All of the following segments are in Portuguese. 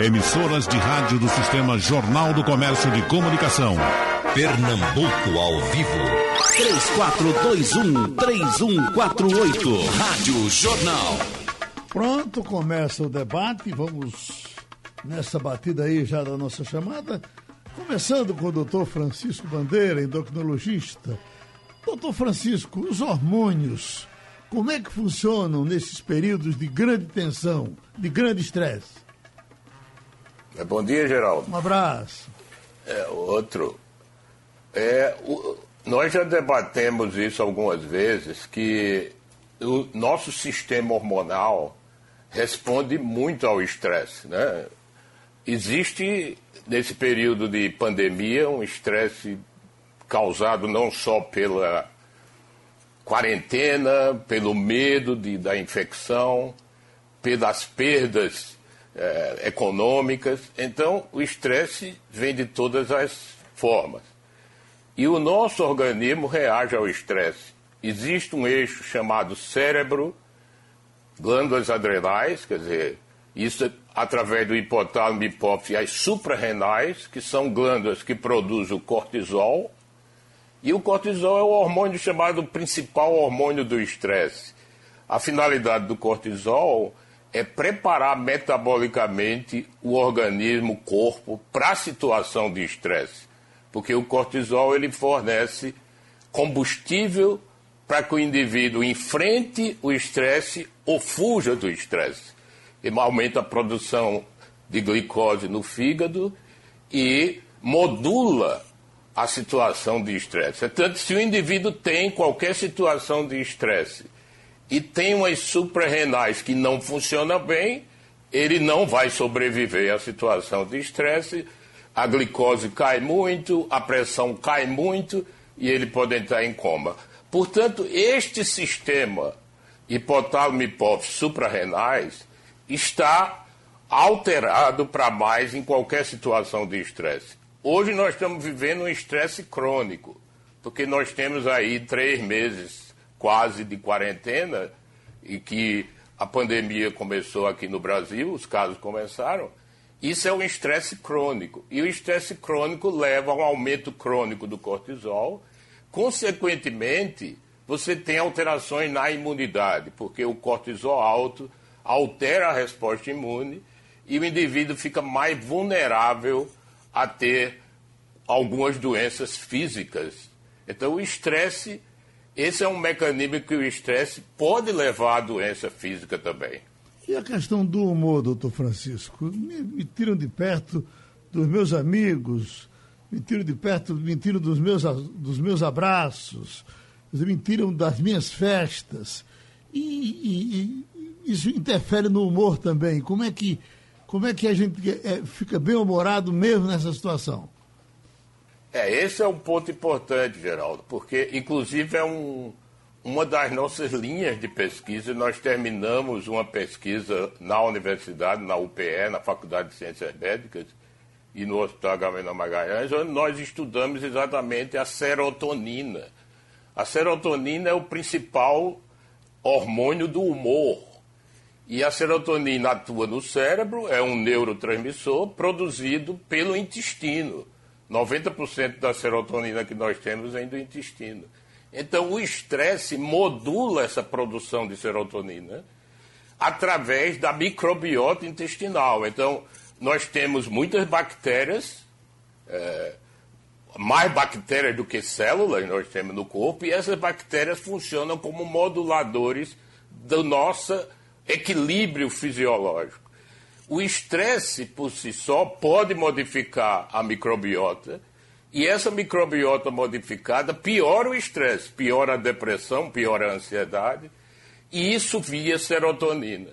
Emissoras de rádio do Sistema Jornal do Comércio de Comunicação. Pernambuco ao vivo. 3421-3148. Rádio Jornal. Pronto, começa o debate. Vamos nessa batida aí já da nossa chamada. Começando com o doutor Francisco Bandeira, endocrinologista. Doutor Francisco, os hormônios, como é que funcionam nesses períodos de grande tensão, de grande estresse? É, bom dia, Geraldo. Um abraço. É, outro. É, o, nós já debatemos isso algumas vezes, que o nosso sistema hormonal responde muito ao estresse. Né? Existe, nesse período de pandemia, um estresse causado não só pela quarentena, pelo medo de, da infecção, pelas perdas é, econômicas. Então, o estresse vem de todas as formas. E o nosso organismo reage ao estresse. Existe um eixo chamado cérebro, glândulas adrenais, quer dizer, isso através do hipotálamo, hipófise as suprarrenais, que são glândulas que produzem o cortisol. E o cortisol é o hormônio chamado principal hormônio do estresse. A finalidade do cortisol é preparar metabolicamente o organismo, o corpo, para a situação de estresse. Porque o cortisol ele fornece combustível para que o indivíduo enfrente o estresse ou fuja do estresse. Ele aumenta a produção de glicose no fígado e modula a situação de estresse. Tanto se o indivíduo tem qualquer situação de estresse e tem umas suprarrenais que não funcionam bem, ele não vai sobreviver à situação de estresse, a glicose cai muito, a pressão cai muito e ele pode entrar em coma. Portanto, este sistema hipotálamo hipófise suprarrenais está alterado para mais em qualquer situação de estresse. Hoje nós estamos vivendo um estresse crônico, porque nós temos aí três meses quase de quarentena e que a pandemia começou aqui no Brasil, os casos começaram. Isso é um estresse crônico. E o estresse crônico leva a um aumento crônico do cortisol. Consequentemente, você tem alterações na imunidade, porque o cortisol alto altera a resposta imune e o indivíduo fica mais vulnerável a ter algumas doenças físicas. Então, o estresse esse é um mecanismo que o estresse pode levar à doença física também. E a questão do humor, doutor Francisco? Me, me tiram de perto dos meus amigos, me tiram de perto, me tiram dos meus, dos meus abraços, me tiram das minhas festas. E, e, e, isso interfere no humor também. Como é que, como é que a gente é, fica bem humorado mesmo nessa situação? É, esse é um ponto importante, Geraldo, porque, inclusive, é um, uma das nossas linhas de pesquisa. Nós terminamos uma pesquisa na universidade, na UPE, na Faculdade de Ciências Médicas, e no Hospital Gamaliel Magalhães, onde nós estudamos exatamente a serotonina. A serotonina é o principal hormônio do humor. E a serotonina atua no cérebro, é um neurotransmissor produzido pelo intestino. 90% da serotonina que nós temos vem do intestino. Então, o estresse modula essa produção de serotonina através da microbiota intestinal. Então, nós temos muitas bactérias, é, mais bactérias do que células nós temos no corpo, e essas bactérias funcionam como moduladores do nosso equilíbrio fisiológico. O estresse por si só pode modificar a microbiota e essa microbiota modificada piora o estresse, piora a depressão, piora a ansiedade e isso via serotonina.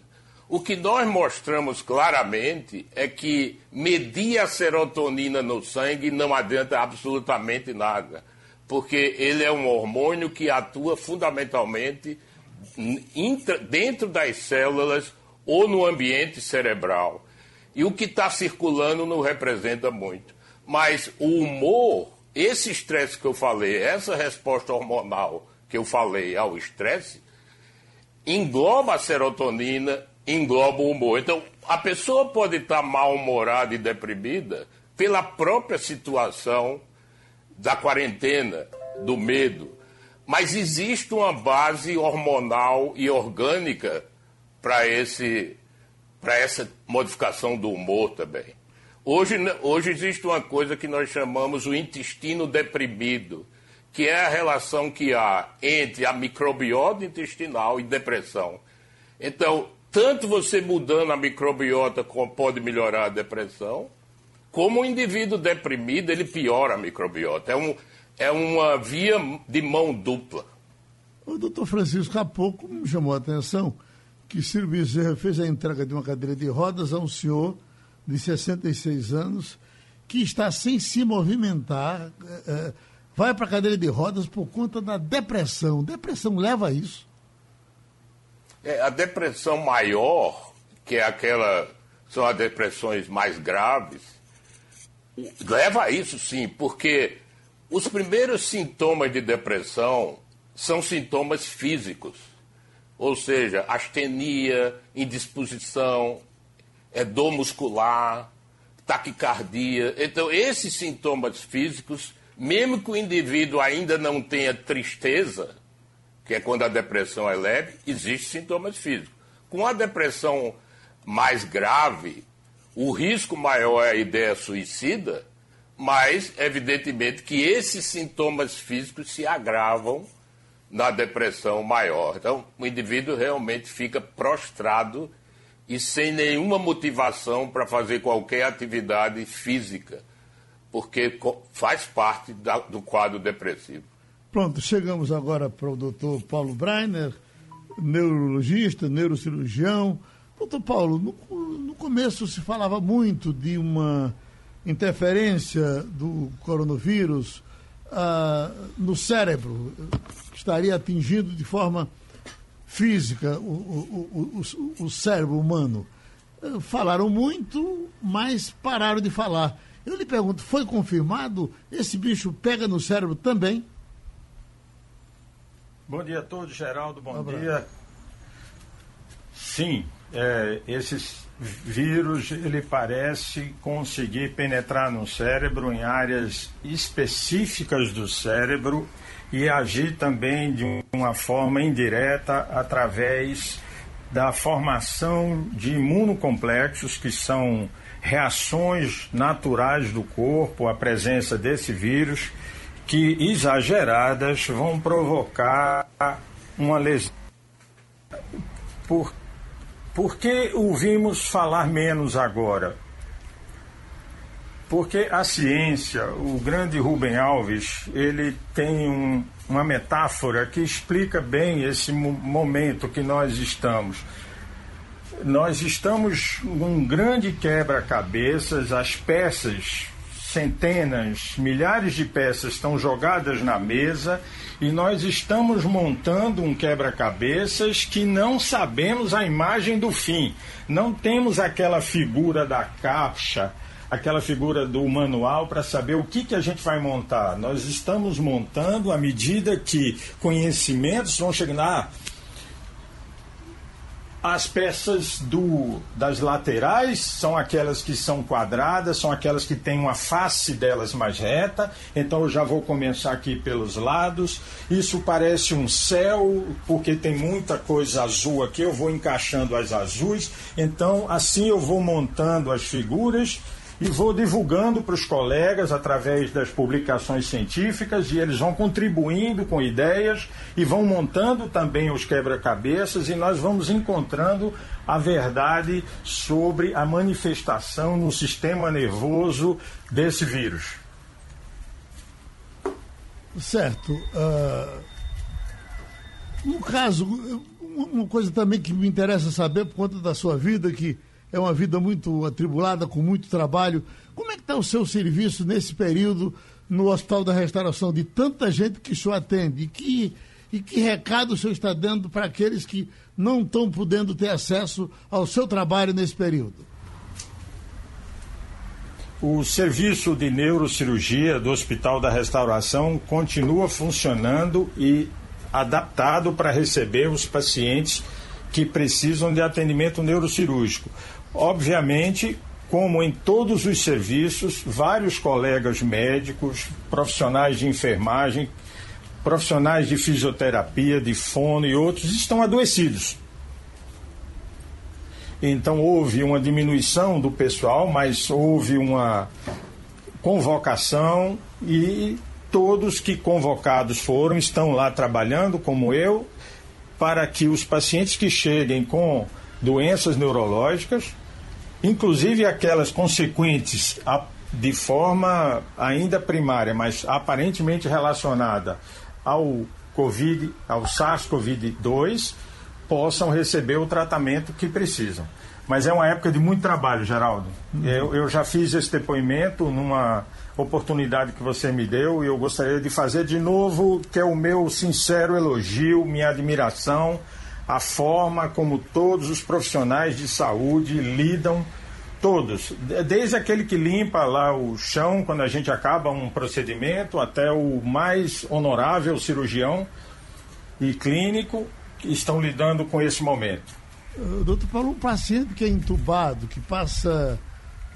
O que nós mostramos claramente é que medir a serotonina no sangue não adianta absolutamente nada, porque ele é um hormônio que atua fundamentalmente dentro das células ou no ambiente cerebral. E o que está circulando não representa muito. Mas o humor, esse estresse que eu falei, essa resposta hormonal que eu falei ao estresse, engloba a serotonina engloba o humor. Então, a pessoa pode estar mal-humorada e deprimida pela própria situação da quarentena, do medo. Mas existe uma base hormonal e orgânica para esse para essa modificação do humor também. Hoje, hoje existe uma coisa que nós chamamos o intestino deprimido, que é a relação que há entre a microbiota intestinal e depressão. Então, tanto você mudando a microbiota pode melhorar a depressão, como o indivíduo deprimido, ele piora a microbiota. É, um, é uma via de mão dupla. O doutor Francisco, há pouco me chamou a atenção que Ciro Bezerra fez a entrega de uma cadeira de rodas a um senhor de 66 anos que está sem se movimentar, é, vai para a cadeira de rodas por conta da depressão. Depressão leva a isso? É, a depressão maior, que é aquela, são as depressões mais graves, leva a isso sim, porque os primeiros sintomas de depressão são sintomas físicos, ou seja, astenia, indisposição, é dor muscular, taquicardia. Então, esses sintomas físicos, mesmo que o indivíduo ainda não tenha tristeza, que é quando a depressão é leve, existem sintomas físicos. Com a depressão mais grave, o risco maior é a ideia suicida, mas evidentemente que esses sintomas físicos se agravam na depressão maior. Então, o indivíduo realmente fica prostrado e sem nenhuma motivação para fazer qualquer atividade física, porque faz parte da, do quadro depressivo. Pronto, chegamos agora para o doutor Paulo Breiner, neurologista, neurocirurgião. Doutor Paulo, no, no começo se falava muito de uma interferência do coronavírus ah, no cérebro, que estaria atingindo de forma física, o, o, o, o cérebro humano. Eh, falaram muito, mas pararam de falar. Eu lhe pergunto, foi confirmado? Esse bicho pega no cérebro também? Bom dia a todos, Geraldo, bom dia. Sim, é, esses vírus, ele parece conseguir penetrar no cérebro em áreas específicas do cérebro e agir também de uma forma indireta através da formação de imunocomplexos, que são reações naturais do corpo à presença desse vírus, que exageradas vão provocar uma lesão. Por, por que ouvimos falar menos agora? Porque a ciência, o grande Rubem Alves, ele tem um, uma metáfora que explica bem esse momento que nós estamos. Nós estamos num grande quebra-cabeças, as peças, centenas, milhares de peças estão jogadas na mesa e nós estamos montando um quebra-cabeças que não sabemos a imagem do fim. Não temos aquela figura da caixa aquela figura do manual para saber o que, que a gente vai montar. Nós estamos montando à medida que conhecimentos vão chegando. Ah, as peças do, das laterais são aquelas que são quadradas, são aquelas que têm uma face delas mais reta. Então eu já vou começar aqui pelos lados. Isso parece um céu, porque tem muita coisa azul aqui. Eu vou encaixando as azuis. Então assim eu vou montando as figuras e vou divulgando para os colegas através das publicações científicas e eles vão contribuindo com ideias e vão montando também os quebra-cabeças e nós vamos encontrando a verdade sobre a manifestação no sistema nervoso desse vírus. Certo. Uh, no caso, uma coisa também que me interessa saber por conta da sua vida, que é uma vida muito atribulada, com muito trabalho. Como é que está o seu serviço nesse período no Hospital da Restauração, de tanta gente que senhor atende? E que, e que recado o senhor está dando para aqueles que não estão podendo ter acesso ao seu trabalho nesse período? O serviço de neurocirurgia do Hospital da Restauração continua funcionando e adaptado para receber os pacientes que precisam de atendimento neurocirúrgico. Obviamente, como em todos os serviços, vários colegas médicos, profissionais de enfermagem, profissionais de fisioterapia, de fono e outros estão adoecidos. Então houve uma diminuição do pessoal, mas houve uma convocação e todos que convocados foram estão lá trabalhando, como eu, para que os pacientes que cheguem com doenças neurológicas, inclusive aquelas consequentes a, de forma ainda primária, mas aparentemente relacionada ao Covid, ao SARS-CoV-2, possam receber o tratamento que precisam. Mas é uma época de muito trabalho, Geraldo. Uhum. Eu, eu já fiz esse depoimento numa oportunidade que você me deu e eu gostaria de fazer de novo, que é o meu sincero elogio, minha admiração, a forma como todos os profissionais de saúde lidam, todos, desde aquele que limpa lá o chão quando a gente acaba um procedimento, até o mais honorável cirurgião e clínico, estão lidando com esse momento. Uh, doutor Paulo, um paciente que é entubado, que passa,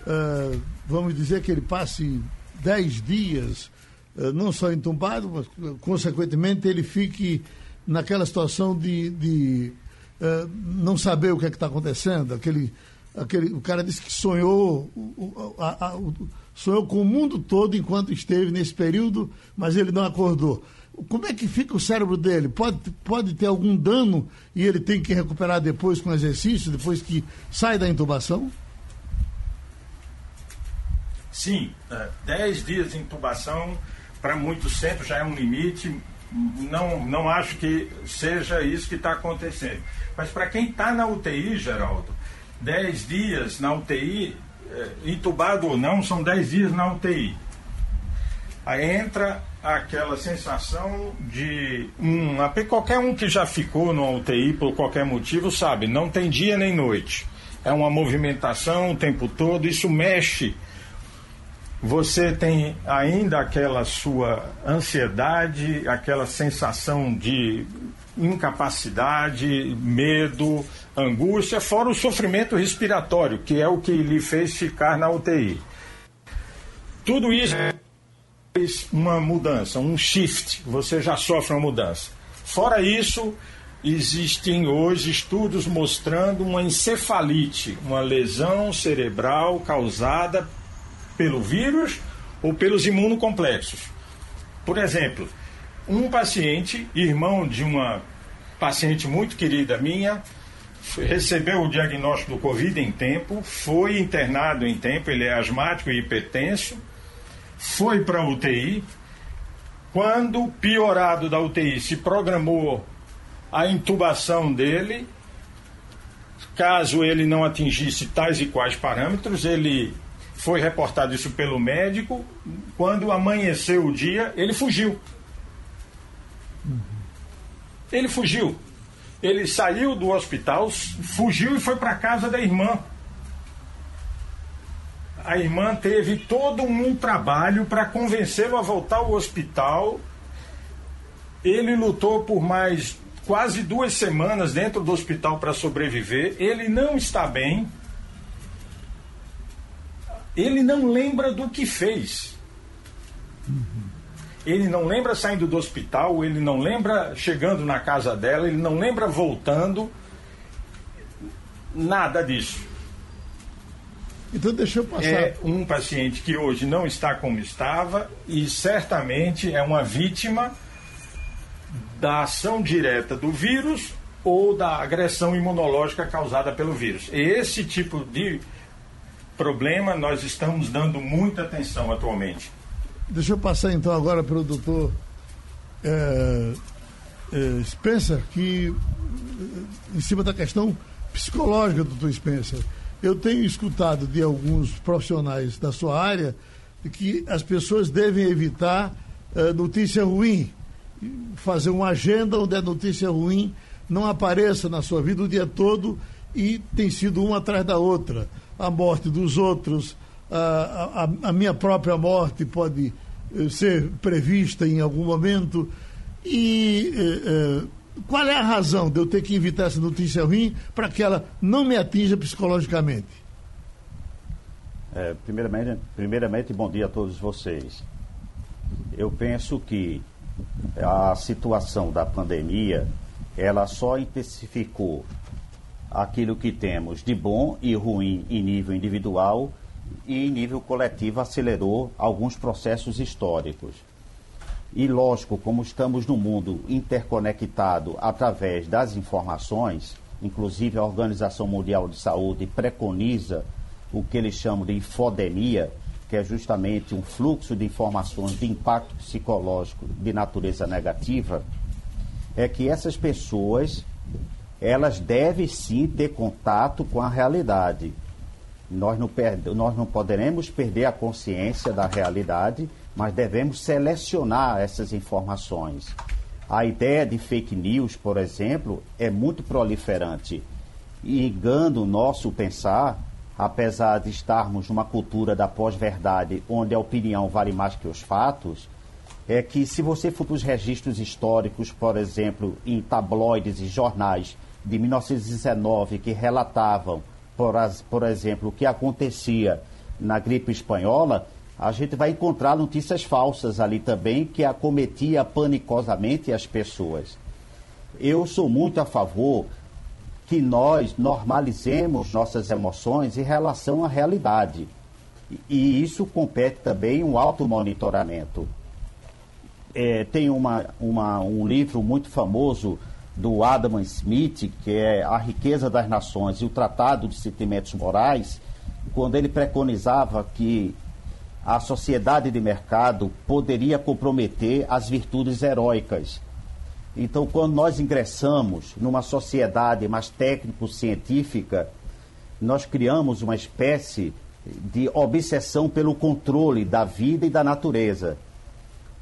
uh, vamos dizer que ele passe 10 dias, uh, não só entubado, mas consequentemente ele fique naquela situação de, de não saber o que é que está acontecendo, aquele, aquele, o cara disse que sonhou, sonhou com o mundo todo enquanto esteve nesse período, mas ele não acordou. Como é que fica o cérebro dele? Pode, pode ter algum dano e ele tem que recuperar depois com exercício, depois que sai da intubação? Sim, 10 é, dias de intubação para muitos centros já é um limite. Não, não acho que seja isso que está acontecendo. Mas para quem está na UTI, Geraldo, 10 dias na UTI, é, entubado ou não, são 10 dias na UTI. Aí entra aquela sensação de um, qualquer um que já ficou no UTI por qualquer motivo sabe, não tem dia nem noite. É uma movimentação o tempo todo, isso mexe. Você tem ainda aquela sua ansiedade, aquela sensação de incapacidade, medo, angústia, fora o sofrimento respiratório, que é o que lhe fez ficar na UTI. Tudo isso uma mudança, um shift, você já sofre uma mudança. Fora isso, existem hoje estudos mostrando uma encefalite, uma lesão cerebral causada pelo vírus ou pelos imunocomplexos. Por exemplo, um paciente, irmão de uma paciente muito querida minha, recebeu o diagnóstico do Covid em tempo, foi internado em tempo, ele é asmático e hipertenso foi para a UTI. Quando, piorado da UTI, se programou a intubação dele, caso ele não atingisse tais e quais parâmetros, ele foi reportado isso pelo médico. Quando amanheceu o dia, ele fugiu. Ele fugiu. Ele saiu do hospital, fugiu e foi para casa da irmã a irmã teve todo um trabalho para convencê-lo a voltar ao hospital. Ele lutou por mais quase duas semanas dentro do hospital para sobreviver. Ele não está bem. Ele não lembra do que fez. Ele não lembra saindo do hospital, ele não lembra chegando na casa dela, ele não lembra voltando. Nada disso. Então deixa eu passar. É um paciente que hoje não está como estava e certamente é uma vítima da ação direta do vírus ou da agressão imunológica causada pelo vírus. Esse tipo de problema nós estamos dando muita atenção atualmente. Deixa eu passar então agora para o doutor é, é, Spencer, que em cima da questão psicológica, doutor Spencer. Eu tenho escutado de alguns profissionais da sua área que as pessoas devem evitar notícia ruim, fazer uma agenda onde a notícia ruim não apareça na sua vida o dia todo e tem sido uma atrás da outra. A morte dos outros, a, a, a minha própria morte pode uh, ser prevista em algum momento e uh, qual é a razão de eu ter que evitar essa notícia ruim para que ela não me atinja psicologicamente? É, primeiramente, primeiramente, bom dia a todos vocês. Eu penso que a situação da pandemia ela só intensificou aquilo que temos de bom e ruim em nível individual e em nível coletivo acelerou alguns processos históricos. E lógico, como estamos no mundo interconectado através das informações, inclusive a Organização Mundial de Saúde preconiza o que eles chamam de infodemia, que é justamente um fluxo de informações de impacto psicológico de natureza negativa, é que essas pessoas elas devem sim ter contato com a realidade. Nós não, perde, nós não poderemos perder a consciência da realidade, mas devemos selecionar essas informações. A ideia de fake news, por exemplo, é muito proliferante e engana o nosso pensar, apesar de estarmos numa cultura da pós-verdade, onde a opinião vale mais que os fatos, é que se você for para os registros históricos, por exemplo, em tabloides e jornais de 1919 que relatavam, por, as, por exemplo, o que acontecia na gripe espanhola, a gente vai encontrar notícias falsas ali também que acometia panicosamente as pessoas. Eu sou muito a favor que nós normalizemos nossas emoções em relação à realidade. E isso compete também um automonitoramento. É, tem uma, uma, um livro muito famoso do Adam Smith, que é A Riqueza das Nações e o Tratado de Sentimentos Morais, quando ele preconizava que a sociedade de mercado poderia comprometer as virtudes heróicas. Então, quando nós ingressamos numa sociedade mais técnico-científica, nós criamos uma espécie de obsessão pelo controle da vida e da natureza.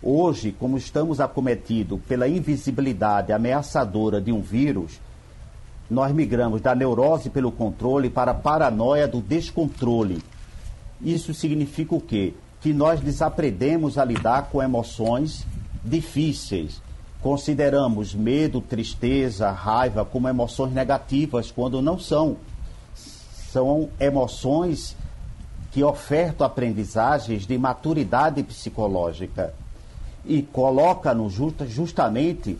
Hoje, como estamos acometidos pela invisibilidade ameaçadora de um vírus, nós migramos da neurose pelo controle para a paranoia do descontrole. Isso significa o quê? Que nós desaprendemos a lidar com emoções difíceis. Consideramos medo, tristeza, raiva como emoções negativas, quando não são. São emoções que ofertam aprendizagens de maturidade psicológica e coloca-nos justa, justamente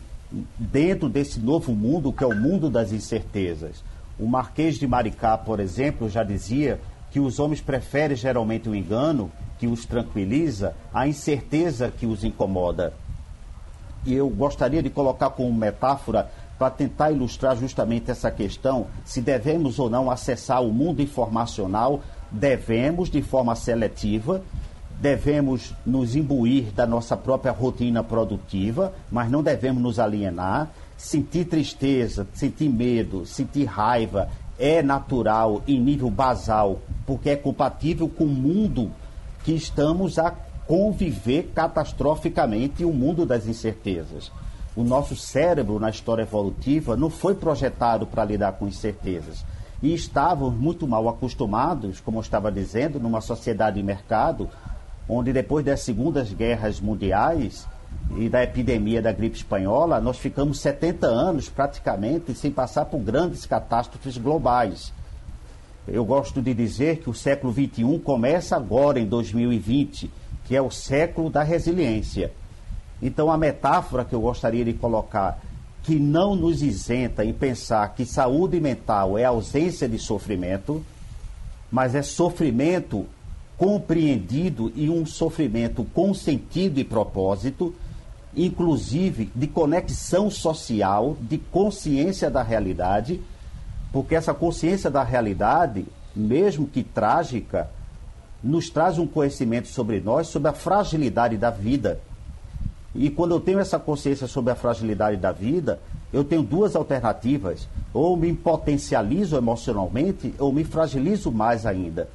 dentro desse novo mundo que é o mundo das incertezas. O Marquês de Maricá, por exemplo, já dizia que os homens preferem geralmente o engano que os tranquiliza à incerteza que os incomoda. E eu gostaria de colocar como metáfora para tentar ilustrar justamente essa questão, se devemos ou não acessar o mundo informacional, devemos de forma seletiva, devemos nos imbuir da nossa própria rotina produtiva, mas não devemos nos alienar. Sentir tristeza, sentir medo, sentir raiva é natural em nível basal, porque é compatível com o mundo que estamos a conviver catastroficamente o mundo das incertezas. O nosso cérebro, na história evolutiva, não foi projetado para lidar com incertezas. E estávamos muito mal acostumados, como eu estava dizendo, numa sociedade de mercado, onde depois das segundas guerras mundiais e da epidemia da gripe espanhola, nós ficamos 70 anos praticamente sem passar por grandes catástrofes globais. Eu gosto de dizer que o século XXI começa agora, em 2020, que é o século da resiliência. Então, a metáfora que eu gostaria de colocar, que não nos isenta em pensar que saúde mental é ausência de sofrimento, mas é sofrimento compreendido e um sofrimento com sentido e propósito, inclusive de conexão social, de consciência da realidade, porque essa consciência da realidade, mesmo que trágica, nos traz um conhecimento sobre nós, sobre a fragilidade da vida. E quando eu tenho essa consciência sobre a fragilidade da vida, eu tenho duas alternativas: ou me potencializo emocionalmente, ou me fragilizo mais ainda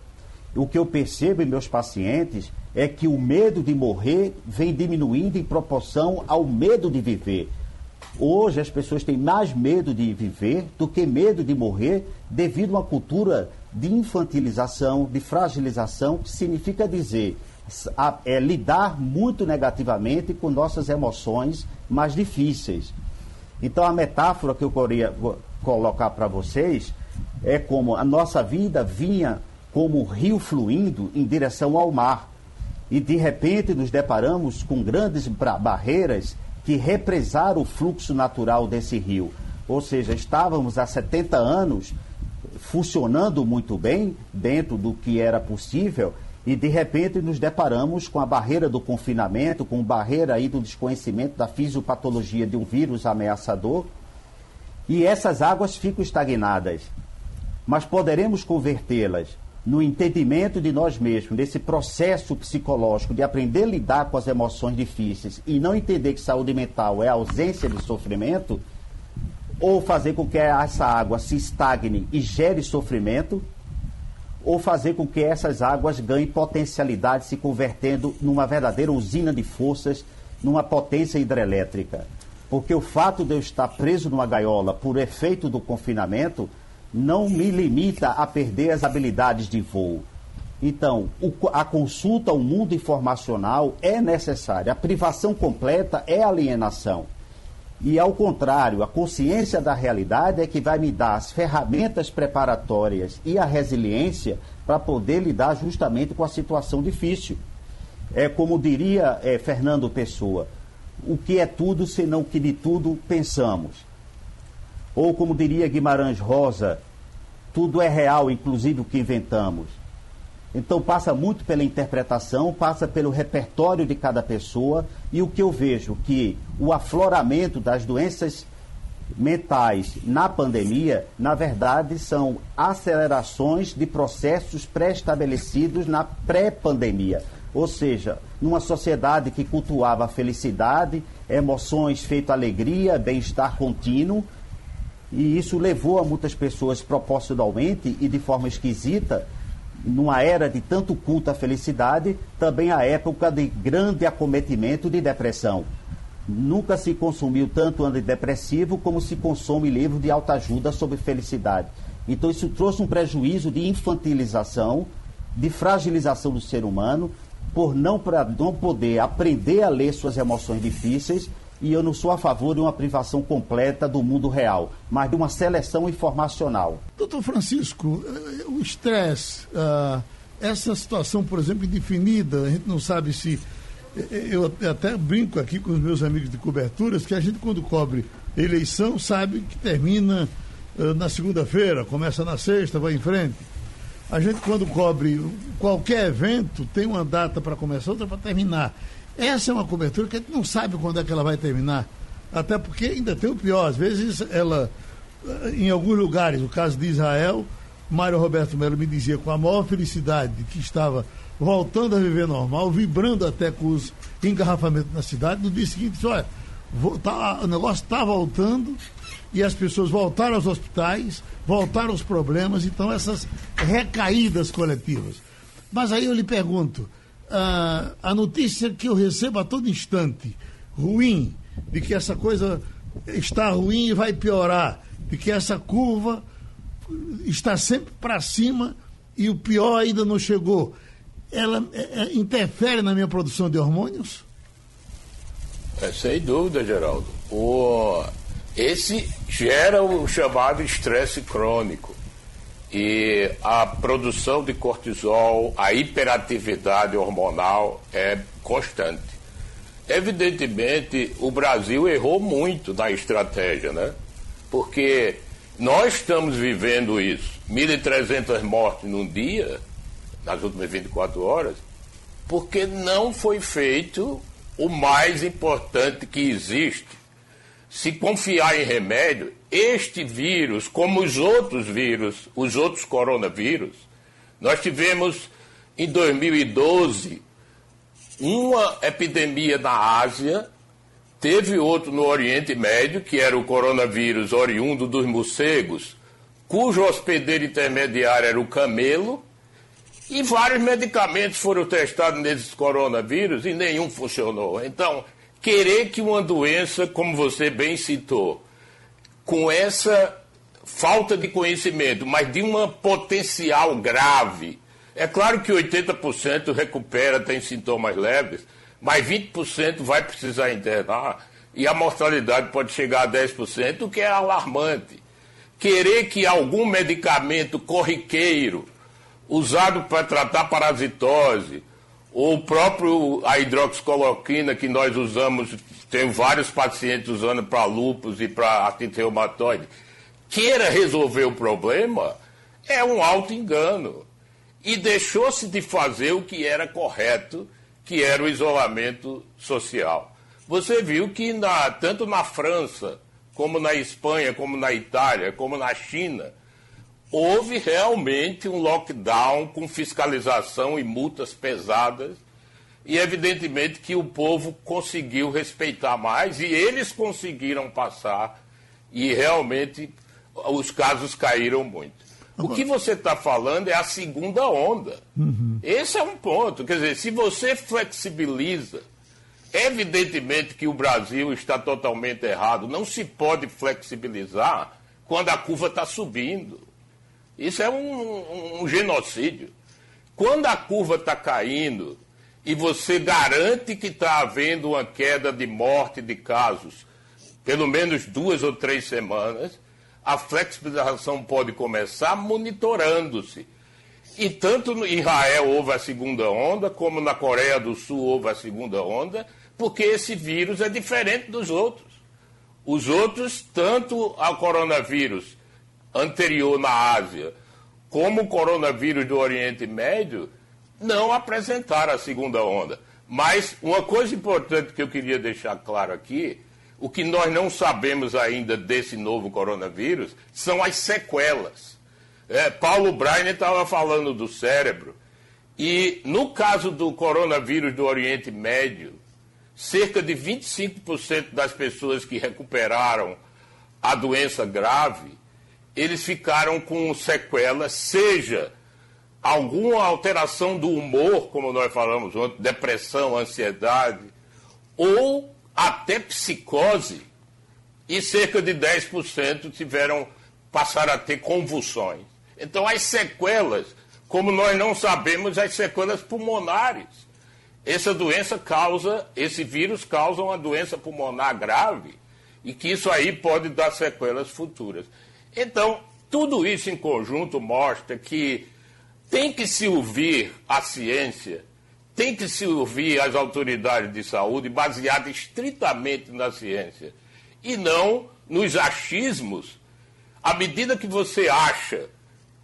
o que eu percebo em meus pacientes é que o medo de morrer vem diminuindo em proporção ao medo de viver. Hoje as pessoas têm mais medo de viver do que medo de morrer devido a uma cultura de infantilização, de fragilização, que significa dizer é, lidar muito negativamente com nossas emoções mais difíceis. Então a metáfora que eu queria colocar para vocês é como a nossa vida vinha como um rio fluindo em direção ao mar. E de repente nos deparamos com grandes barreiras que represaram o fluxo natural desse rio. Ou seja, estávamos há 70 anos funcionando muito bem dentro do que era possível e de repente nos deparamos com a barreira do confinamento, com a barreira aí do desconhecimento da fisiopatologia de um vírus ameaçador e essas águas ficam estagnadas. Mas poderemos convertê-las no entendimento de nós mesmos, nesse processo psicológico de aprender a lidar com as emoções difíceis e não entender que saúde mental é ausência de sofrimento, ou fazer com que essa água se estagne e gere sofrimento, ou fazer com que essas águas ganhem potencialidade, se convertendo numa verdadeira usina de forças, numa potência hidrelétrica. Porque o fato de eu estar preso numa gaiola por efeito do confinamento não me limita a perder as habilidades de voo. Então, a consulta ao mundo informacional é necessária. A privação completa é alienação. E ao contrário, a consciência da realidade é que vai me dar as ferramentas preparatórias e a resiliência para poder lidar justamente com a situação difícil. É como diria é, Fernando Pessoa, o que é tudo senão o que de tudo pensamos. Ou como diria Guimarães Rosa, tudo é real, inclusive o que inventamos. Então passa muito pela interpretação, passa pelo repertório de cada pessoa e o que eu vejo que o afloramento das doenças mentais na pandemia, na verdade, são acelerações de processos pré-estabelecidos na pré-pandemia. Ou seja, numa sociedade que cultuava a felicidade, emoções feito alegria, bem-estar contínuo, e isso levou a muitas pessoas proporcionalmente e de forma esquisita numa era de tanto culto à felicidade, também a época de grande acometimento de depressão. Nunca se consumiu tanto antidepressivo como se consome livro de autoajuda sobre felicidade. Então isso trouxe um prejuízo de infantilização, de fragilização do ser humano, por não, pra, não poder aprender a ler suas emoções difíceis e eu não sou a favor de uma privação completa do mundo real, mas de uma seleção informacional. Doutor Francisco, eh, o estresse, uh, essa situação, por exemplo, indefinida, a gente não sabe se. Eh, eu até brinco aqui com os meus amigos de coberturas que a gente, quando cobre eleição, sabe que termina uh, na segunda-feira, começa na sexta, vai em frente. A gente, quando cobre qualquer evento, tem uma data para começar, outra para terminar. Essa é uma cobertura que a gente não sabe quando é que ela vai terminar. Até porque ainda tem o pior. Às vezes ela, em alguns lugares, o caso de Israel, Mário Roberto Melo me dizia com a maior felicidade que estava voltando a viver normal, vibrando até com os engarrafamentos na cidade. No dia seguinte, disse, olha, tá, o negócio está voltando e as pessoas voltaram aos hospitais, voltaram aos problemas, então essas recaídas coletivas. Mas aí eu lhe pergunto, a, a notícia que eu recebo a todo instante, ruim, de que essa coisa está ruim e vai piorar, de que essa curva está sempre para cima e o pior ainda não chegou, ela é, é, interfere na minha produção de hormônios? É, sem dúvida, Geraldo. O, esse gera o chamado estresse crônico. E a produção de cortisol, a hiperatividade hormonal é constante. Evidentemente, o Brasil errou muito na estratégia, né? Porque nós estamos vivendo isso. 1.300 mortes num dia, nas últimas 24 horas, porque não foi feito o mais importante que existe. Se confiar em remédio, este vírus, como os outros vírus, os outros coronavírus, nós tivemos em 2012 uma epidemia na Ásia, teve outro no Oriente Médio, que era o coronavírus oriundo dos morcegos, cujo hospedeiro intermediário era o camelo, e vários medicamentos foram testados nesses coronavírus e nenhum funcionou. Então, querer que uma doença, como você bem citou, com essa falta de conhecimento, mas de uma potencial grave. É claro que 80% recupera, tem sintomas leves, mas 20% vai precisar internar. e a mortalidade pode chegar a 10%, o que é alarmante. Querer que algum medicamento corriqueiro usado para tratar parasitose, o próprio a hidroxicloroquina que nós usamos, tem vários pacientes usando para lúpus e para artrite reumatoide, queira resolver o problema, é um alto engano. E deixou-se de fazer o que era correto, que era o isolamento social. Você viu que na, tanto na França, como na Espanha, como na Itália, como na China, houve realmente um lockdown com fiscalização e multas pesadas. E evidentemente que o povo conseguiu respeitar mais e eles conseguiram passar e realmente os casos caíram muito. O que você está falando é a segunda onda. Uhum. Esse é um ponto. Quer dizer, se você flexibiliza, evidentemente que o Brasil está totalmente errado. Não se pode flexibilizar quando a curva está subindo. Isso é um, um, genocídio. Quando a curva está caindo e você garante que está havendo uma queda de morte de casos, pelo menos duas ou três semanas, a flexibilização pode começar monitorando-se. E tanto no Israel houve a segunda onda, como na Coreia do Sul houve a segunda onda, porque esse vírus é diferente dos outros. Os outros, tanto ao coronavírus anterior na Ásia, como o coronavírus do Oriente Médio, não apresentaram a segunda onda. Mas uma coisa importante que eu queria deixar claro aqui, o que nós não sabemos ainda desse novo coronavírus são as sequelas. É, Paulo Breiner estava falando do cérebro, e no caso do coronavírus do Oriente Médio, cerca de 25% das pessoas que recuperaram a doença grave eles ficaram com sequelas, seja alguma alteração do humor, como nós falamos ontem, depressão, ansiedade, ou até psicose, e cerca de 10% tiveram passaram a ter convulsões. Então as sequelas, como nós não sabemos, as sequelas pulmonares. Essa doença causa, esse vírus causa uma doença pulmonar grave e que isso aí pode dar sequelas futuras. Então, tudo isso em conjunto mostra que tem que se ouvir a ciência, tem que se ouvir as autoridades de saúde baseada estritamente na ciência e não nos achismos. À medida que você acha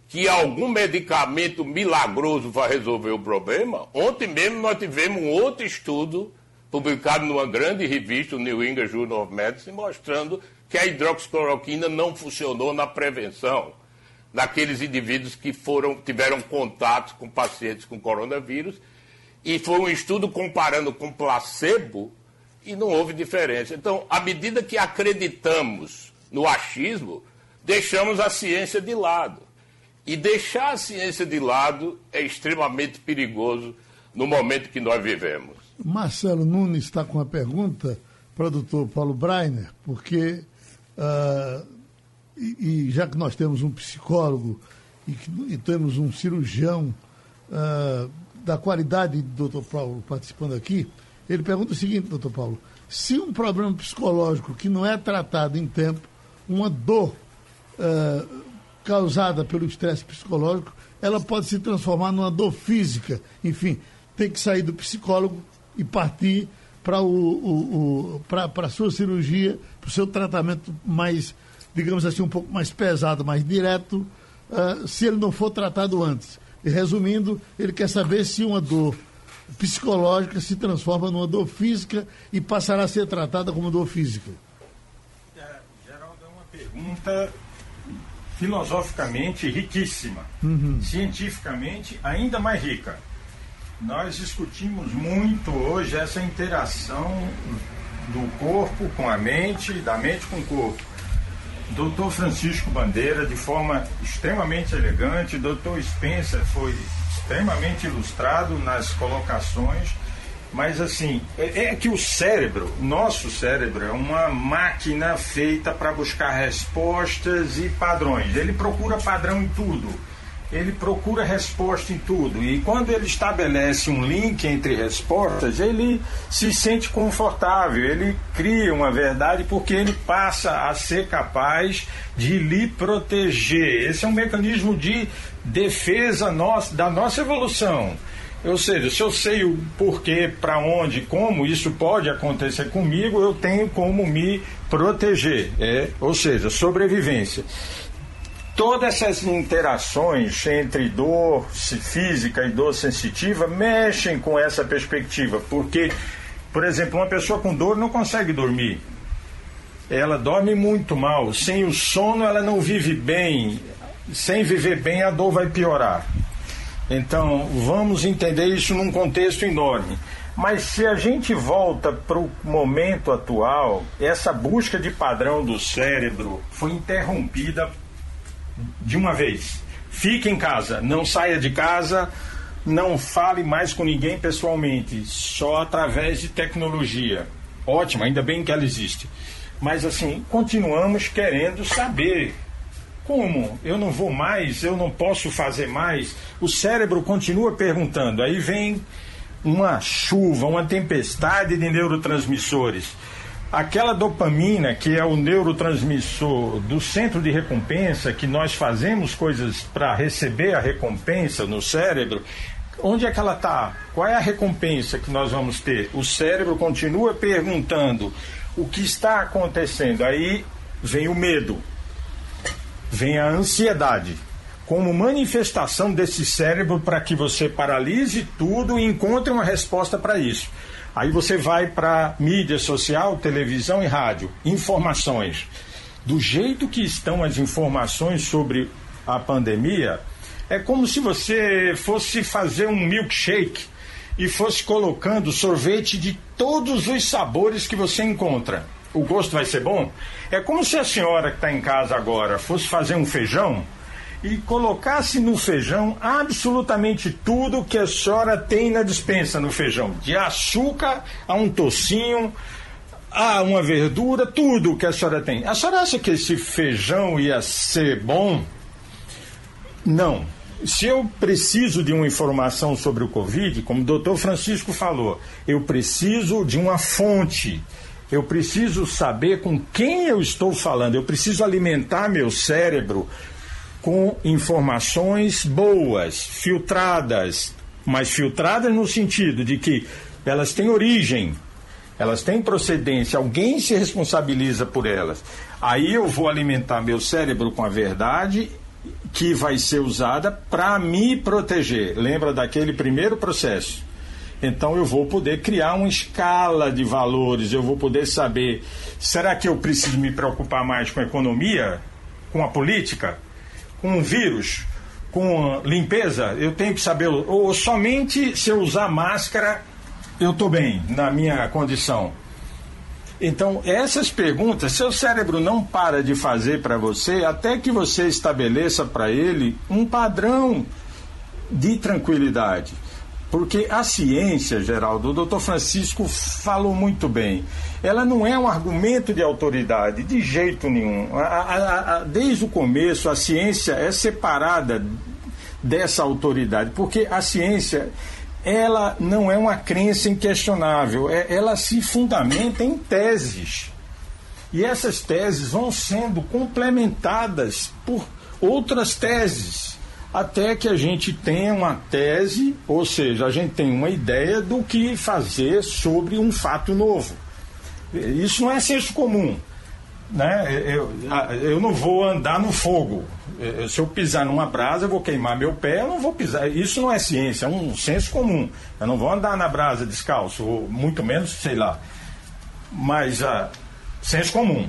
que algum medicamento milagroso vai resolver o problema, ontem mesmo nós tivemos um outro estudo publicado numa grande revista, o New England Journal of Medicine, mostrando que a hidroxicloroquina não funcionou na prevenção daqueles indivíduos que foram, tiveram contato com pacientes com coronavírus. E foi um estudo comparando com placebo e não houve diferença. Então, à medida que acreditamos no achismo, deixamos a ciência de lado. E deixar a ciência de lado é extremamente perigoso no momento que nós vivemos. Marcelo Nunes está com uma pergunta doutor Paulo Breiner, porque Uh, e, e, já que nós temos um psicólogo e, que, e temos um cirurgião uh, da qualidade do doutor Paulo participando aqui, ele pergunta o seguinte, doutor Paulo, se um problema psicológico que não é tratado em tempo, uma dor uh, causada pelo estresse psicológico, ela pode se transformar numa dor física. Enfim, tem que sair do psicólogo e partir para o, o, o a sua cirurgia, para o seu tratamento mais, digamos assim, um pouco mais pesado, mais direto, uh, se ele não for tratado antes. E, resumindo, ele quer saber se uma dor psicológica se transforma numa dor física e passará a ser tratada como dor física. É, Geraldo, é uma pergunta filosoficamente riquíssima, uhum. cientificamente ainda mais rica. Nós discutimos muito hoje essa interação do corpo com a mente, da mente com o corpo. Doutor Francisco Bandeira, de forma extremamente elegante, doutor Spencer foi extremamente ilustrado nas colocações, mas assim, é, é que o cérebro, nosso cérebro, é uma máquina feita para buscar respostas e padrões. Ele procura padrão em tudo ele procura resposta em tudo. E quando ele estabelece um link entre respostas, ele se sente confortável, ele cria uma verdade porque ele passa a ser capaz de lhe proteger. Esse é um mecanismo de defesa nossa, da nossa evolução. Ou seja, se eu sei o porquê, para onde, como isso pode acontecer comigo, eu tenho como me proteger. É, ou seja, sobrevivência todas essas interações entre dor física e dor sensitiva mexem com essa perspectiva, porque, por exemplo, uma pessoa com dor não consegue dormir. Ela dorme muito mal. Sem o sono, ela não vive bem. Sem viver bem, a dor vai piorar. Então, vamos entender isso num contexto enorme. Mas se a gente volta para o momento atual, essa busca de padrão do cérebro foi interrompida de uma vez. Fique em casa, não saia de casa, não fale mais com ninguém pessoalmente, só através de tecnologia. Ótimo, ainda bem que ela existe. Mas assim, continuamos querendo saber como? Eu não vou mais, eu não posso fazer mais. O cérebro continua perguntando. Aí vem uma chuva, uma tempestade de neurotransmissores aquela dopamina que é o neurotransmissor do centro de recompensa, que nós fazemos coisas para receber a recompensa no cérebro, onde é que ela está? Qual é a recompensa que nós vamos ter? O cérebro continua perguntando o que está acontecendo. Aí vem o medo, vem a ansiedade. Como manifestação desse cérebro para que você paralise tudo e encontre uma resposta para isso. Aí você vai para mídia social, televisão e rádio. Informações. Do jeito que estão as informações sobre a pandemia, é como se você fosse fazer um milkshake e fosse colocando sorvete de todos os sabores que você encontra. O gosto vai ser bom? É como se a senhora que está em casa agora fosse fazer um feijão e colocasse no feijão absolutamente tudo que a senhora tem na dispensa no feijão, de açúcar a um tocinho, a uma verdura, tudo que a senhora tem. A senhora acha que esse feijão ia ser bom? Não. Se eu preciso de uma informação sobre o Covid, como o doutor Francisco falou, eu preciso de uma fonte. Eu preciso saber com quem eu estou falando. Eu preciso alimentar meu cérebro com informações boas, filtradas, mas filtradas no sentido de que elas têm origem, elas têm procedência, alguém se responsabiliza por elas. Aí eu vou alimentar meu cérebro com a verdade que vai ser usada para me proteger. Lembra daquele primeiro processo? Então eu vou poder criar uma escala de valores, eu vou poder saber, será que eu preciso me preocupar mais com a economia, com a política? Com vírus, com limpeza, eu tenho que saber, ou somente se eu usar máscara, eu estou bem na minha condição. Então, essas perguntas, seu cérebro não para de fazer para você até que você estabeleça para ele um padrão de tranquilidade. Porque a ciência, Geraldo, o doutor Francisco falou muito bem, ela não é um argumento de autoridade, de jeito nenhum. A, a, a, desde o começo, a ciência é separada dessa autoridade, porque a ciência ela não é uma crença inquestionável, é, ela se fundamenta em teses. E essas teses vão sendo complementadas por outras teses até que a gente tenha uma tese, ou seja, a gente tem uma ideia do que fazer sobre um fato novo. Isso não é senso comum. Né? Eu, eu não vou andar no fogo. Se eu pisar numa brasa, eu vou queimar meu pé, eu não vou pisar. Isso não é ciência, é um senso comum. Eu não vou andar na brasa descalço, ou muito menos, sei lá. Mas, uh, senso comum.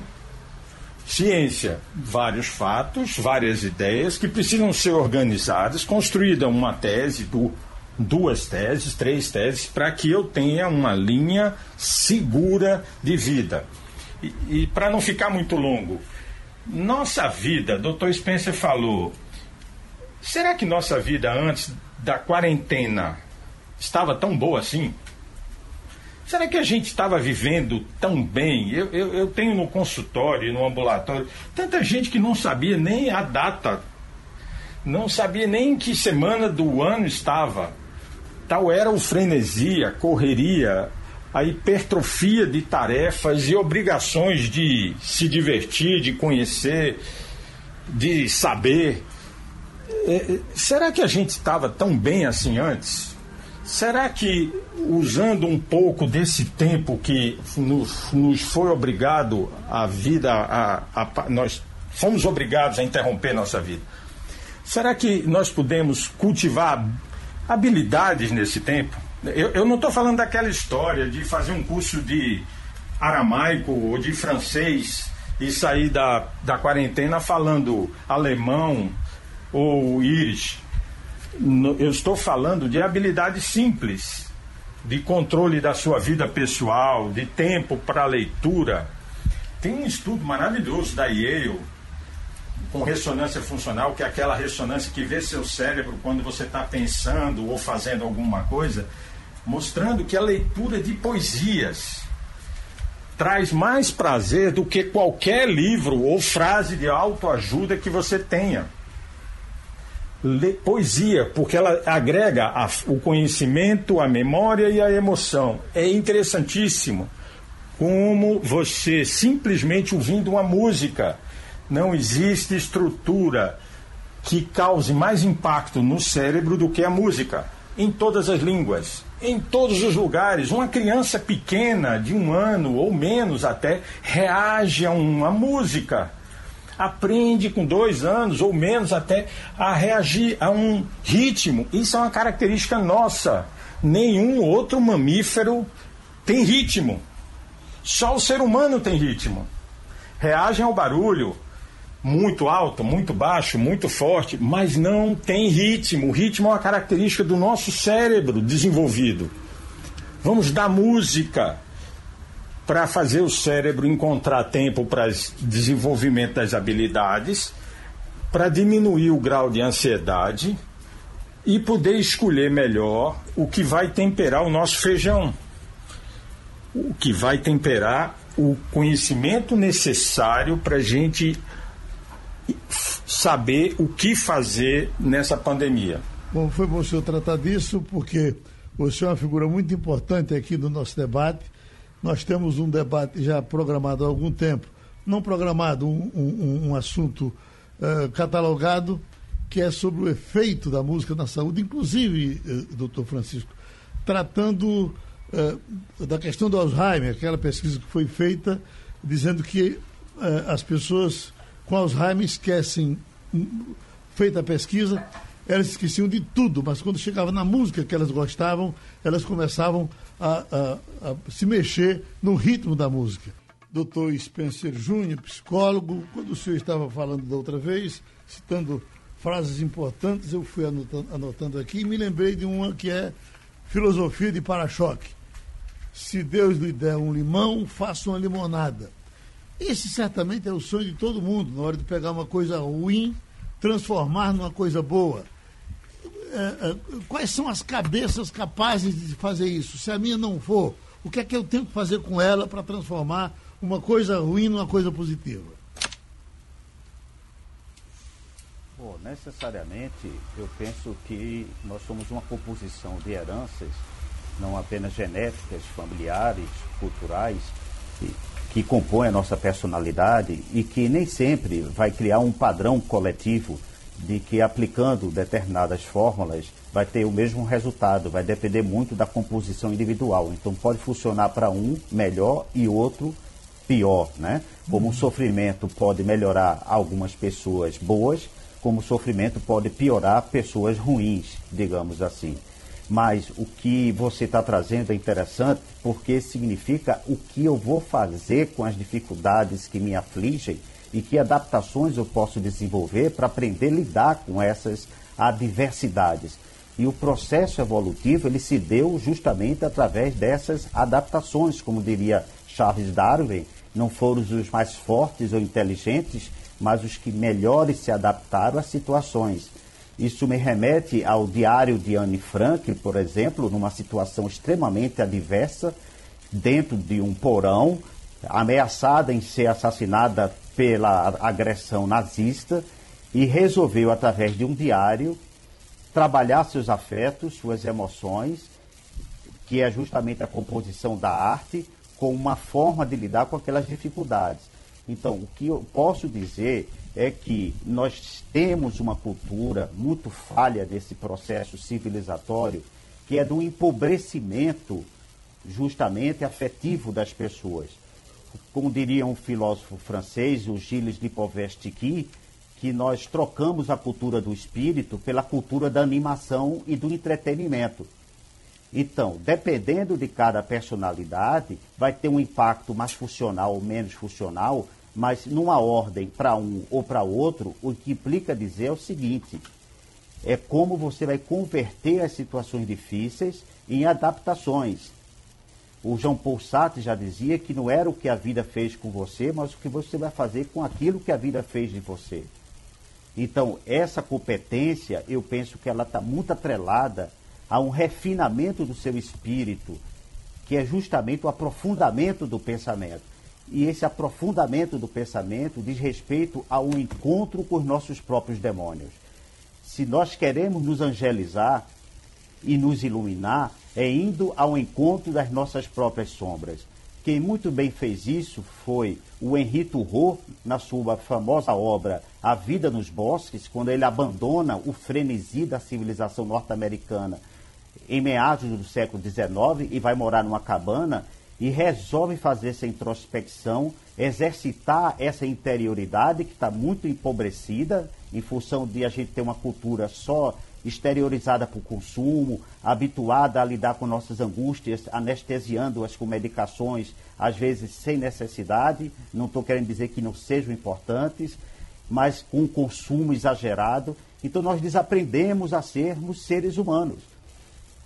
Ciência, vários fatos, várias ideias que precisam ser organizadas, construída uma tese, duas teses, três teses, para que eu tenha uma linha segura de vida. E, e para não ficar muito longo, nossa vida, doutor Spencer falou, será que nossa vida antes da quarentena estava tão boa assim? Será que a gente estava vivendo tão bem? Eu, eu, eu, tenho no consultório, no ambulatório, tanta gente que não sabia nem a data não sabia nem em que semana do ano estava. Tal era o frenesi, a correria, a hipertrofia de tarefas e obrigações de se divertir, de conhecer, de saber. É, é, será que a gente estava tão bem assim antes? Será que usando um pouco desse tempo que nos, nos foi obrigado a vida, a, a, nós fomos obrigados a interromper nossa vida, será que nós podemos cultivar habilidades nesse tempo? Eu, eu não estou falando daquela história de fazer um curso de aramaico ou de francês e sair da, da quarentena falando alemão ou íris eu estou falando de habilidades simples, de controle da sua vida pessoal, de tempo para leitura. Tem um estudo maravilhoso da Yale com ressonância funcional, que é aquela ressonância que vê seu cérebro quando você está pensando ou fazendo alguma coisa, mostrando que a leitura de poesias traz mais prazer do que qualquer livro ou frase de autoajuda que você tenha poesia, porque ela agrega a, o conhecimento, a memória e a emoção. É interessantíssimo como você simplesmente ouvindo uma música, não existe estrutura que cause mais impacto no cérebro do que a música, em todas as línguas, em todos os lugares. Uma criança pequena, de um ano ou menos até, reage a uma música aprende com dois anos ou menos até a reagir a um ritmo. Isso é uma característica nossa. Nenhum outro mamífero tem ritmo. Só o ser humano tem ritmo. Reagem ao barulho muito alto, muito baixo, muito forte, mas não tem ritmo. O ritmo é uma característica do nosso cérebro desenvolvido. Vamos dar música para fazer o cérebro encontrar tempo para desenvolvimento das habilidades, para diminuir o grau de ansiedade e poder escolher melhor o que vai temperar o nosso feijão, o que vai temperar o conhecimento necessário para a gente saber o que fazer nessa pandemia. Bom, foi bom o senhor tratar disso, porque o senhor é uma figura muito importante aqui no nosso debate nós temos um debate já programado há algum tempo, não programado, um, um, um assunto uh, catalogado, que é sobre o efeito da música na saúde, inclusive, uh, doutor Francisco, tratando uh, da questão do Alzheimer, aquela pesquisa que foi feita, dizendo que as pessoas com Alzheimer esquecem, hum, feita a pesquisa, elas esqueciam de tudo, mas quando chegava na música que elas gostavam, elas começavam a, a, a se mexer no ritmo da música. Doutor Spencer Júnior, psicólogo, quando o senhor estava falando da outra vez, citando frases importantes, eu fui anotando, anotando aqui e me lembrei de uma que é filosofia de para-choque. Se Deus lhe der um limão, faça uma limonada. Esse certamente é o sonho de todo mundo, na hora de pegar uma coisa ruim, transformar numa coisa boa. É, é, quais são as cabeças capazes de fazer isso? Se a minha não for, o que é que eu tenho que fazer com ela para transformar uma coisa ruim numa coisa positiva? Bom, necessariamente eu penso que nós somos uma composição de heranças, não apenas genéticas, familiares, culturais, que, que compõem a nossa personalidade e que nem sempre vai criar um padrão coletivo de que aplicando determinadas fórmulas vai ter o mesmo resultado, vai depender muito da composição individual. Então pode funcionar para um melhor e outro pior, né? Como o sofrimento pode melhorar algumas pessoas boas, como o sofrimento pode piorar pessoas ruins, digamos assim. Mas o que você está trazendo é interessante porque significa o que eu vou fazer com as dificuldades que me afligem e que adaptações eu posso desenvolver para aprender a lidar com essas adversidades. E o processo evolutivo ele se deu justamente através dessas adaptações, como diria Charles Darwin, não foram os mais fortes ou inteligentes, mas os que melhores se adaptaram às situações. Isso me remete ao diário de Anne Frank, por exemplo, numa situação extremamente adversa, dentro de um porão, ameaçada em ser assassinada pela agressão nazista e resolveu, através de um diário, trabalhar seus afetos, suas emoções, que é justamente a composição da arte, com uma forma de lidar com aquelas dificuldades. Então, o que eu posso dizer é que nós temos uma cultura muito falha desse processo civilizatório, que é do empobrecimento justamente afetivo das pessoas. Como diria um filósofo francês, o Gilles de Povestiqui, que nós trocamos a cultura do espírito pela cultura da animação e do entretenimento. Então, dependendo de cada personalidade, vai ter um impacto mais funcional ou menos funcional, mas numa ordem para um ou para outro, o que implica dizer é o seguinte: é como você vai converter as situações difíceis em adaptações. O João Paul Sartre já dizia que não era o que a vida fez com você, mas o que você vai fazer com aquilo que a vida fez de você. Então, essa competência, eu penso que ela está muito atrelada a um refinamento do seu espírito, que é justamente o aprofundamento do pensamento. E esse aprofundamento do pensamento diz respeito ao encontro com os nossos próprios demônios. Se nós queremos nos angelizar e nos iluminar, é indo ao encontro das nossas próprias sombras. Quem muito bem fez isso foi o Henri Thoreau, na sua famosa obra A Vida nos Bosques, quando ele abandona o frenesi da civilização norte-americana em meados do século XIX e vai morar numa cabana e resolve fazer essa introspecção, exercitar essa interioridade que está muito empobrecida em função de a gente ter uma cultura só exteriorizada para o consumo, habituada a lidar com nossas angústias, anestesiando-as com medicações, às vezes sem necessidade. Não estou querendo dizer que não sejam importantes, mas com um consumo exagerado. Então nós desaprendemos a sermos seres humanos.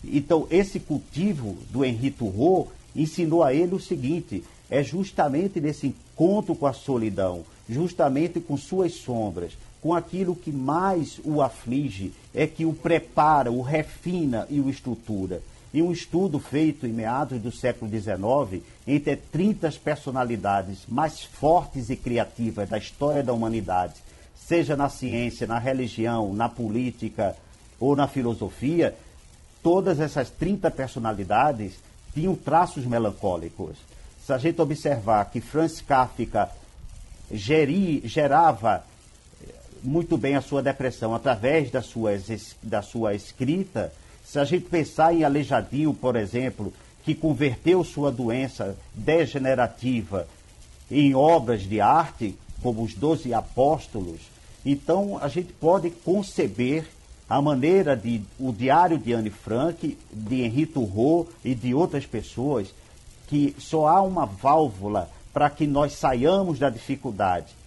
Então esse cultivo do Henri Thoreau ensinou a ele o seguinte: é justamente nesse encontro com a solidão, justamente com suas sombras, com aquilo que mais o aflige, é que o prepara, o refina e o estrutura. E um estudo feito em meados do século XIX, entre 30 personalidades mais fortes e criativas da história da humanidade, seja na ciência, na religião, na política ou na filosofia, todas essas 30 personalidades tinham traços melancólicos. Se a gente observar que Franz Kafka geri, gerava muito bem a sua depressão através da sua, da sua escrita. Se a gente pensar em Aleijadinho, por exemplo, que converteu sua doença degenerativa em obras de arte, como os Doze Apóstolos, então a gente pode conceber a maneira de o diário de Anne Frank, de Henri Thoreau e de outras pessoas, que só há uma válvula para que nós saiamos da dificuldade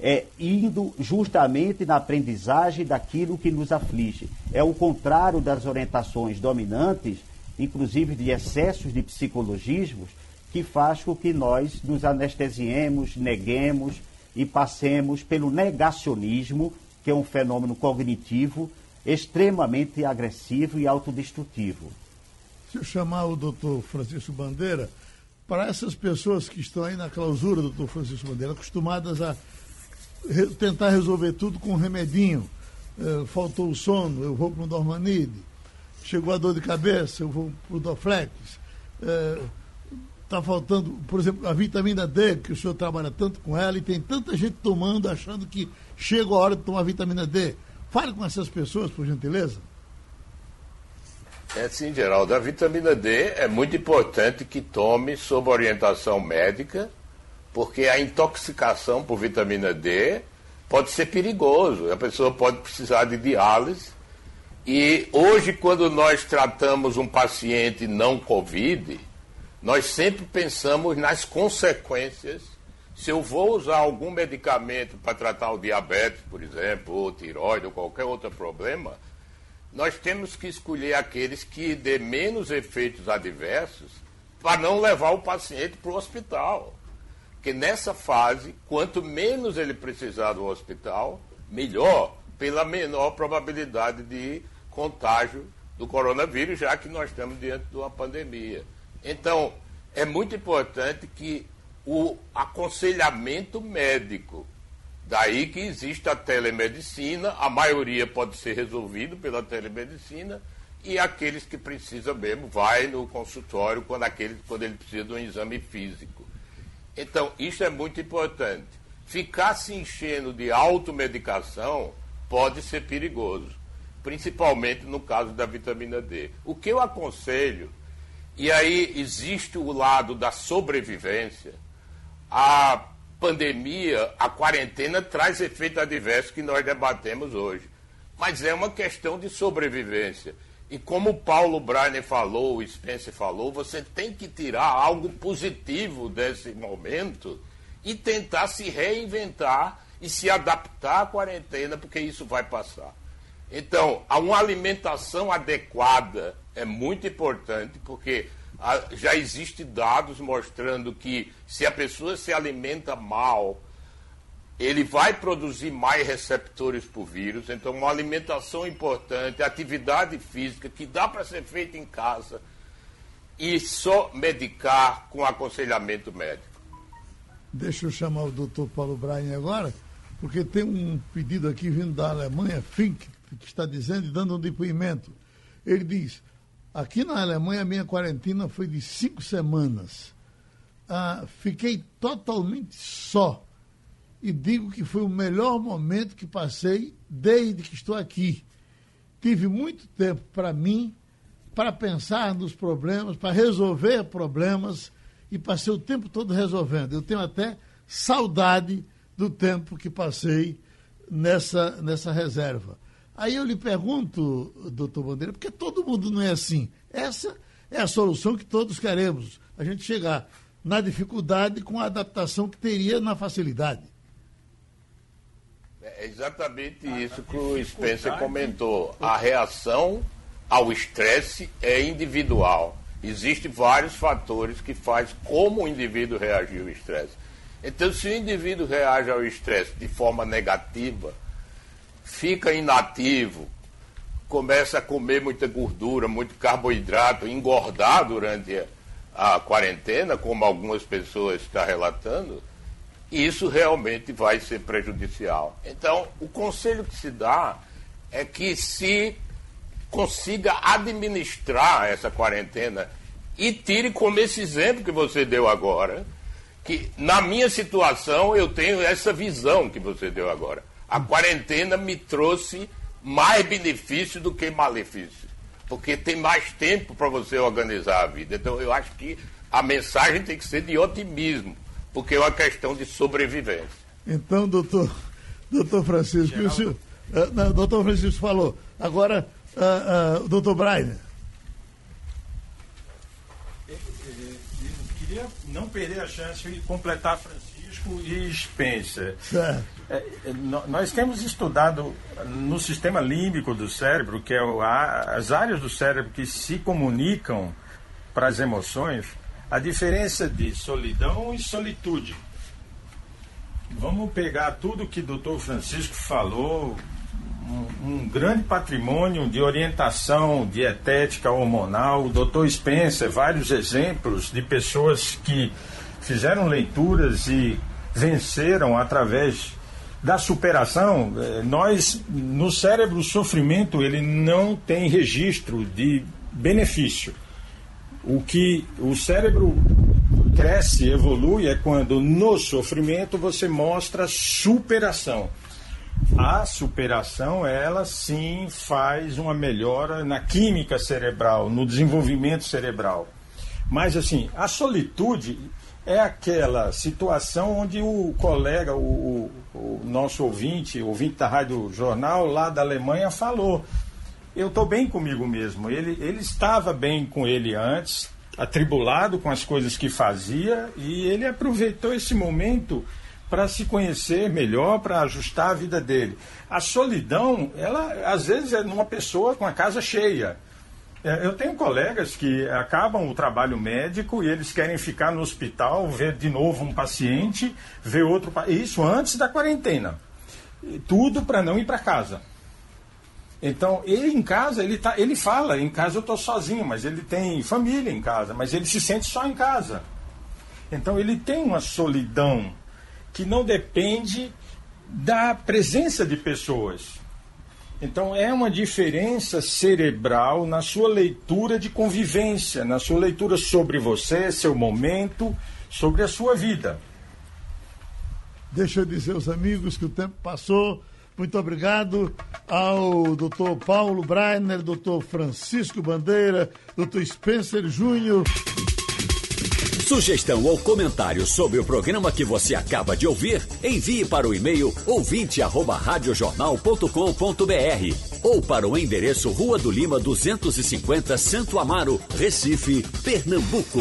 é, indo justamente na aprendizagem daquilo que nos aflige. É o contrário das orientações dominantes, inclusive de excessos de psicologismos, que faz com que nós nos anestesiemos, neguemos e passemos pelo negacionismo, que é um fenômeno cognitivo extremamente agressivo e autodestrutivo. Se eu chamar o doutor Francisco Bandeira, para essas pessoas que estão aí na clausura, doutor Francisco Bandeira, acostumadas a re, tentar resolver tudo com um remedinho. É, faltou o sono, eu vou para o Dormanide. Chegou a dor de cabeça, eu vou para o Doflex. Está é, faltando, por exemplo, a vitamina D, que o senhor trabalha tanto com ela, e tem tanta gente tomando, achando que chega a hora de tomar vitamina D. Fale com essas pessoas, por gentileza. É sim, Geraldo. A vitamina D é muito importante que tome sob orientação médica porque a intoxicação por vitamina D pode ser perigoso. A pessoa pode precisar de diálise. E hoje, quando nós tratamos um paciente não Covid, nós sempre pensamos nas consequências. Se eu vou usar algum medicamento para tratar o diabetes, por exemplo, ou tiroide, ou qualquer outro problema, nós temos que escolher aqueles que dê menos efeitos adversos para não levar o paciente para o hospital. Porque nessa fase, quanto menos ele precisar do hospital, melhor, pela menor probabilidade de contágio do coronavírus, já que nós estamos diante de uma pandemia. Então, é muito importante que o aconselhamento médico Daí que existe a telemedicina, a maioria pode ser resolvido pela telemedicina e aqueles que precisam mesmo vai no consultório quando, aquele, quando ele precisa de um exame físico. Então, isso é muito importante. Ficar se enchendo de automedicação pode ser perigoso, principalmente no caso da vitamina D. O que eu aconselho, e aí existe o lado da sobrevivência, a pandemia, a quarentena traz efeito adverso que nós debatemos hoje. Mas é uma questão de sobrevivência. E como o Paulo Breiner falou, o Spencer falou, você tem que tirar algo positivo desse momento e tentar se reinventar e se adaptar à quarentena, porque isso vai passar. Então, uma alimentação adequada é muito importante, porque já existem dados mostrando que se a pessoa se alimenta mal, ele vai produzir mais receptores para o vírus. Então, uma alimentação importante, atividade física, que dá para ser feita em casa, e só medicar com aconselhamento médico. Deixa eu chamar o doutor Paulo Brain agora, porque tem um pedido aqui vindo da Alemanha, Fink, que está dizendo e dando um depoimento. Ele diz: Aqui na Alemanha, a minha quarentena foi de cinco semanas. Ah, fiquei totalmente só. E digo que foi o melhor momento que passei desde que estou aqui. Tive muito tempo para mim, para pensar nos problemas, para resolver problemas e passei o tempo todo resolvendo. Eu tenho até saudade do tempo que passei nessa, nessa reserva. Aí eu lhe pergunto, doutor Bandeira, porque todo mundo não é assim. Essa é a solução que todos queremos, a gente chegar na dificuldade com a adaptação que teria na facilidade. É exatamente isso que o Spencer comentou. A reação ao estresse é individual. Existem vários fatores que faz como o indivíduo reagir ao estresse. Então, se o indivíduo reage ao estresse de forma negativa, fica inativo, começa a comer muita gordura, muito carboidrato, engordar durante a quarentena, como algumas pessoas estão relatando, isso realmente vai ser prejudicial. Então, o conselho que se dá é que se consiga administrar essa quarentena e tire como esse exemplo que você deu agora, que na minha situação eu tenho essa visão que você deu agora a quarentena me trouxe mais benefício do que malefício. Porque tem mais tempo para você organizar a vida. Então eu acho que a mensagem tem que ser de otimismo, porque é uma questão de sobrevivência. Então, doutor, doutor Francisco, o senhor, uh, não, doutor Francisco falou. Agora, uh, uh, doutor Brainer. Eu queria não perder a chance de completar, Francisco e Spencer. É, é nós temos estudado no sistema límbico do cérebro, que é as áreas do cérebro que se comunicam para as emoções, a diferença de solidão e solitude. Vamos pegar tudo que o Dr. Francisco falou, um, um, grande patrimônio de orientação dietética hormonal, o Dr. Spencer, vários exemplos de pessoas que fizeram leituras e venceram através da superação. Eh, nós, no cérebro, o sofrimento ele não tem registro de benefício. O que o cérebro cresce, evolui, é quando no sofrimento você mostra superação. A superação, ela sim faz uma melhora na química cerebral, no desenvolvimento cerebral. Mas assim, a solitude é aquela situação onde o colega, o, o, nosso ouvinte, o ouvinte da Rádio Jornal lá da Alemanha falou. Eu estou bem comigo mesmo. Ele, ele estava bem com ele antes, atribulado com as coisas que fazia, e ele aproveitou esse momento para se conhecer melhor, para ajustar a vida dele. A solidão, ela às vezes é numa pessoa com a casa cheia. É, eu tenho colegas que acabam o trabalho médico e eles querem ficar no hospital, ver de novo um paciente, ver outro. Isso antes da quarentena. Tudo para não ir para casa. Então, ele em casa, ele, tá, ele fala, em casa eu estou sozinho, mas ele tem família em casa, mas ele se sente só em casa. Então, ele tem uma solidão que não depende da presença de pessoas. Então é uma diferença cerebral na sua leitura de convivência, na sua leitura sobre você, seu momento, sobre a sua vida. Deixa eu dizer aos amigos que o tempo passou. Muito obrigado ao doutor Paulo Breiner, doutor Francisco Bandeira, doutor Spencer Júnior. Sugestão ou comentário sobre o programa que você acaba de ouvir, envie para o e-mail ouvinte@radiojornal.com.br ou para o endereço Rua do Lima 250, Santo Amaro, Recife, Pernambuco.